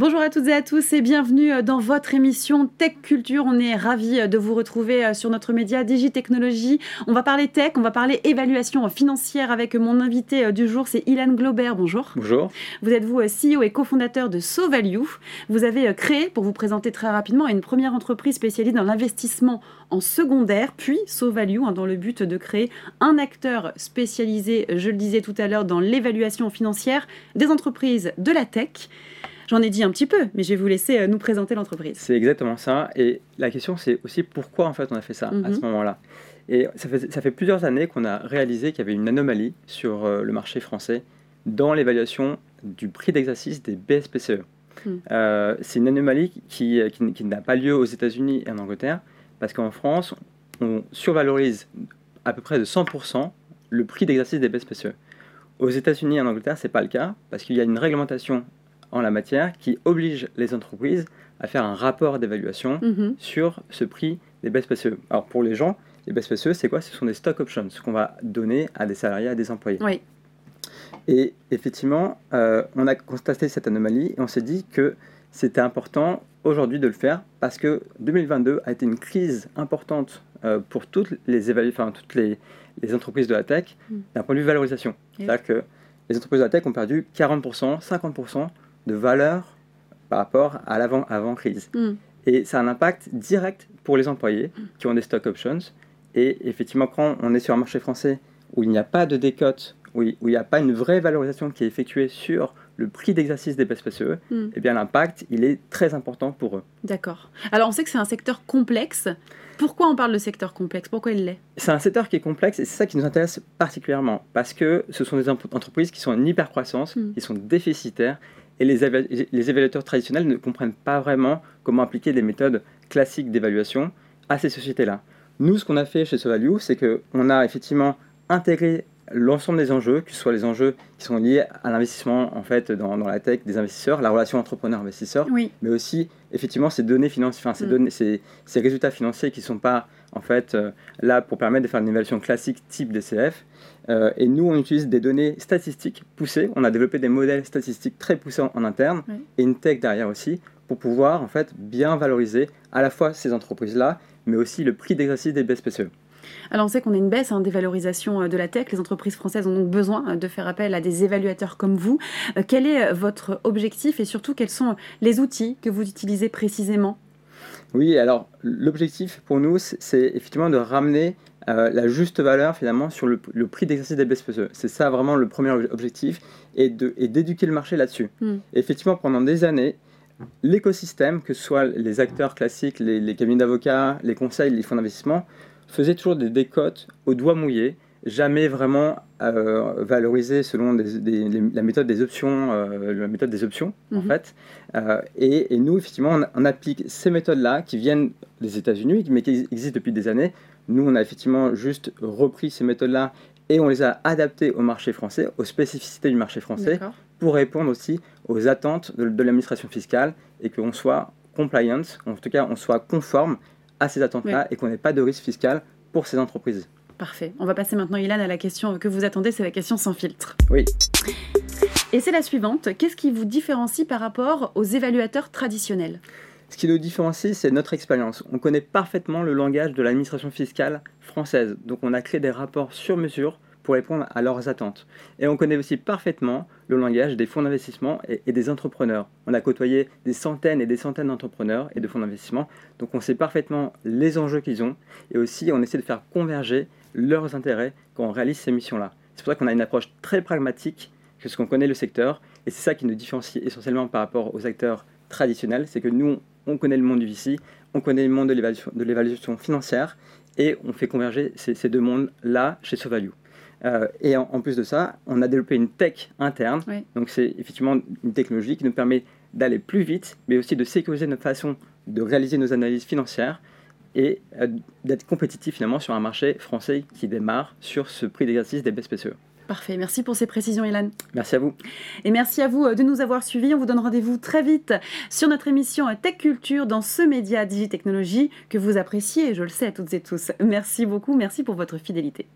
Bonjour à toutes et à tous et bienvenue euh, dans votre émission Tech Culture. On est ravis euh, de vous retrouver euh, sur notre média Digitechnologie. On va parler tech, on va parler évaluation financière avec mon invité du jour, c'est Ilan Glaubert. Bonjour. Bonjour. Vous êtes vous CEO et cofondateur de SoValue. Vous avez créé, pour vous présenter très rapidement, une première entreprise spécialisée dans l'investissement en secondaire, puis SoValue, hein, dans le but de créer un acteur spécialisé, je le disais tout à l'heure, dans l'évaluation financière des entreprises de la tech. J'en ai dit un petit peu, mais je vais vous laisser euh, nous présenter l'entreprise. C'est exactement ça. Et la question, c'est aussi pourquoi en fait on a fait ça à ce mhm. moment-là. Et ça fait, ça fait plusieurs années qu'on a réalisé qu'il y avait une anomalie sur euh, le marché français dans l'évaluation du prix d'exercice des BSPCE. Mhm. Euh, c'est une anomalie qui, qui, qui n'a pas lieu aux États-Unis et en Angleterre, parce qu'en France, on survalorise à peu près de 100% le prix d'exercice des BSPCE. Aux États-Unis et en Angleterre, ce n'est pas le cas, parce qu'il y a une réglementation en la matière qui oblige les entreprises à faire un rapport d'évaluation mhm. sur ce prix des BSPCE. Alors pour les gens, les BSPCE, c'est quoi? Ce sont des stock options ce qu'on va donner à des salariés, à des employés. Oui. Et effectivement, euh, on a constaté cette anomalie et on s'est dit que c'était important aujourd'hui de le faire parce que 2022 a été une crise importante euh, pour toutes les, enfin, toutes les, les, entreprises de la tech mm. d'un point de vue valorisation. C'est-à-dire que les entreprises de la tech ont perdu 40%, 50% de valeur par rapport à l'avant-crise. Mm. Et ça a un impact direct pour les employés qui ont des stock options. Et effectivement, quand on est sur un marché français où il n'y a pas de décote, où il n'y a pas une vraie valorisation qui est effectuée sur le prix d'exercice des BSPCE, mm. eh bien l'impact, il est très important pour eux. D'accord. Alors on sait que c'est un secteur complexe. Pourquoi on parle de secteur complexe? Pourquoi il l'est? C'est un secteur qui est complexe et c'est ça qui nous intéresse particulièrement parce que ce sont des entreprises qui sont en hyper-croissance, mm. qui sont déficitaires et les, évaluateurs traditionnels ne comprennent pas vraiment comment appliquer des méthodes classiques d'évaluation à ces sociétés-là. Nous, ce qu'on a fait chez SoValue, c'est qu'on a effectivement intégré l'ensemble des enjeux, que ce soit les enjeux qui sont liés à l'investissement en fait dans, dans, la tech des investisseurs, la relation entrepreneur-investisseur, mais aussi effectivement ces données financières, ces, mm. données, ces, ces, résultats financiers qui ne sont pas en fait euh, là pour permettre de faire une évaluation classique type DCF. Euh, et nous, on utilise des données statistiques poussées. On a développé des modèles statistiques très poussés en, interne et une tech derrière aussi pour pouvoir en fait bien valoriser à la fois ces entreprises-là, mais aussi le prix d'exercice des BSPCE. Alors on sait qu'on a une baisse hein, des valorisations euh, de la tech. Les entreprises françaises ont donc besoin euh, de faire appel à des évaluateurs comme vous. Euh, quel est votre objectif et surtout quels sont les outils que vous utilisez précisément? Oui, alors l'objectif pour nous, c'est effectivement de ramener la juste valeur finalement sur le, prix d'exercice des BSPCE. C'est ça vraiment le premier objectif et d'éduquer le marché là-dessus. Hmm. Effectivement, pendant des années, l'écosystème, que ce soit les acteurs classiques, les, les cabinets d'avocats, les conseils, les fonds d'investissement, faisait toujours des décotes au doigt mouillé, jamais vraiment euh, valorisé selon la méthode des options, euh, la méthode des options en mhm. fait. Euh, et, nous, effectivement, on, applique ces méthodes-là qui viennent des États-Unis, mais qui existent depuis des années. Nous, on a effectivement juste repris ces méthodes-là et on les a adaptées au marché français, aux spécificités du marché français, pour répondre aussi aux attentes de, de l'administration fiscale et qu'on soit compliant, en tout cas on soit conforme à ces attentes-là et qu'on n'ait pas de risque fiscal pour ces entreprises. Parfait. On va passer maintenant, Ilan, à la question que vous attendez, c'est la question sans filtre. Oui. Et c'est la suivante. Qu'est-ce qui vous différencie par rapport aux évaluateurs traditionnels? Ce qui nous différencie, c'est notre expérience. On connaît parfaitement le langage de l'administration fiscale française. Donc on a créé des rapports sur mesure pour répondre à leurs attentes. Et on connaît aussi parfaitement le langage des fonds d'investissement et, des entrepreneurs. On a côtoyé des centaines et des centaines d'entrepreneurs et de fonds d'investissement, donc on sait parfaitement les enjeux qu'ils ont et aussi on essaie de faire converger leurs intérêts quand on réalise ces missions-là. C'est pour ça qu'on a une approche très pragmatique, parce qu'on connaît le secteur, et c'est ça qui nous différencie essentiellement par rapport aux acteurs traditionnels, c'est que nous, on connaît le monde du VC, on connaît le monde de l'évaluation financière, et on fait converger ces, ces deux mondes-là chez SoValue. Euh, et en, plus de ça, on a développé une tech interne. Donc c'est effectivement une technologie qui nous permet d'aller plus vite, mais aussi de sécuriser notre façon de réaliser nos analyses financières et euh, d'être compétitif finalement sur un marché français qui démarre sur ce prix d'exercice des BSPCE. Parfait, merci pour ces précisions Ilan. Merci à vous. Et merci à vous euh, de nous avoir suivis. On vous donne rendez-vous très vite sur notre émission Tech Culture dans ce média Digitechnologie que vous appréciez, je le sais toutes et tous. Merci beaucoup, merci pour votre fidélité.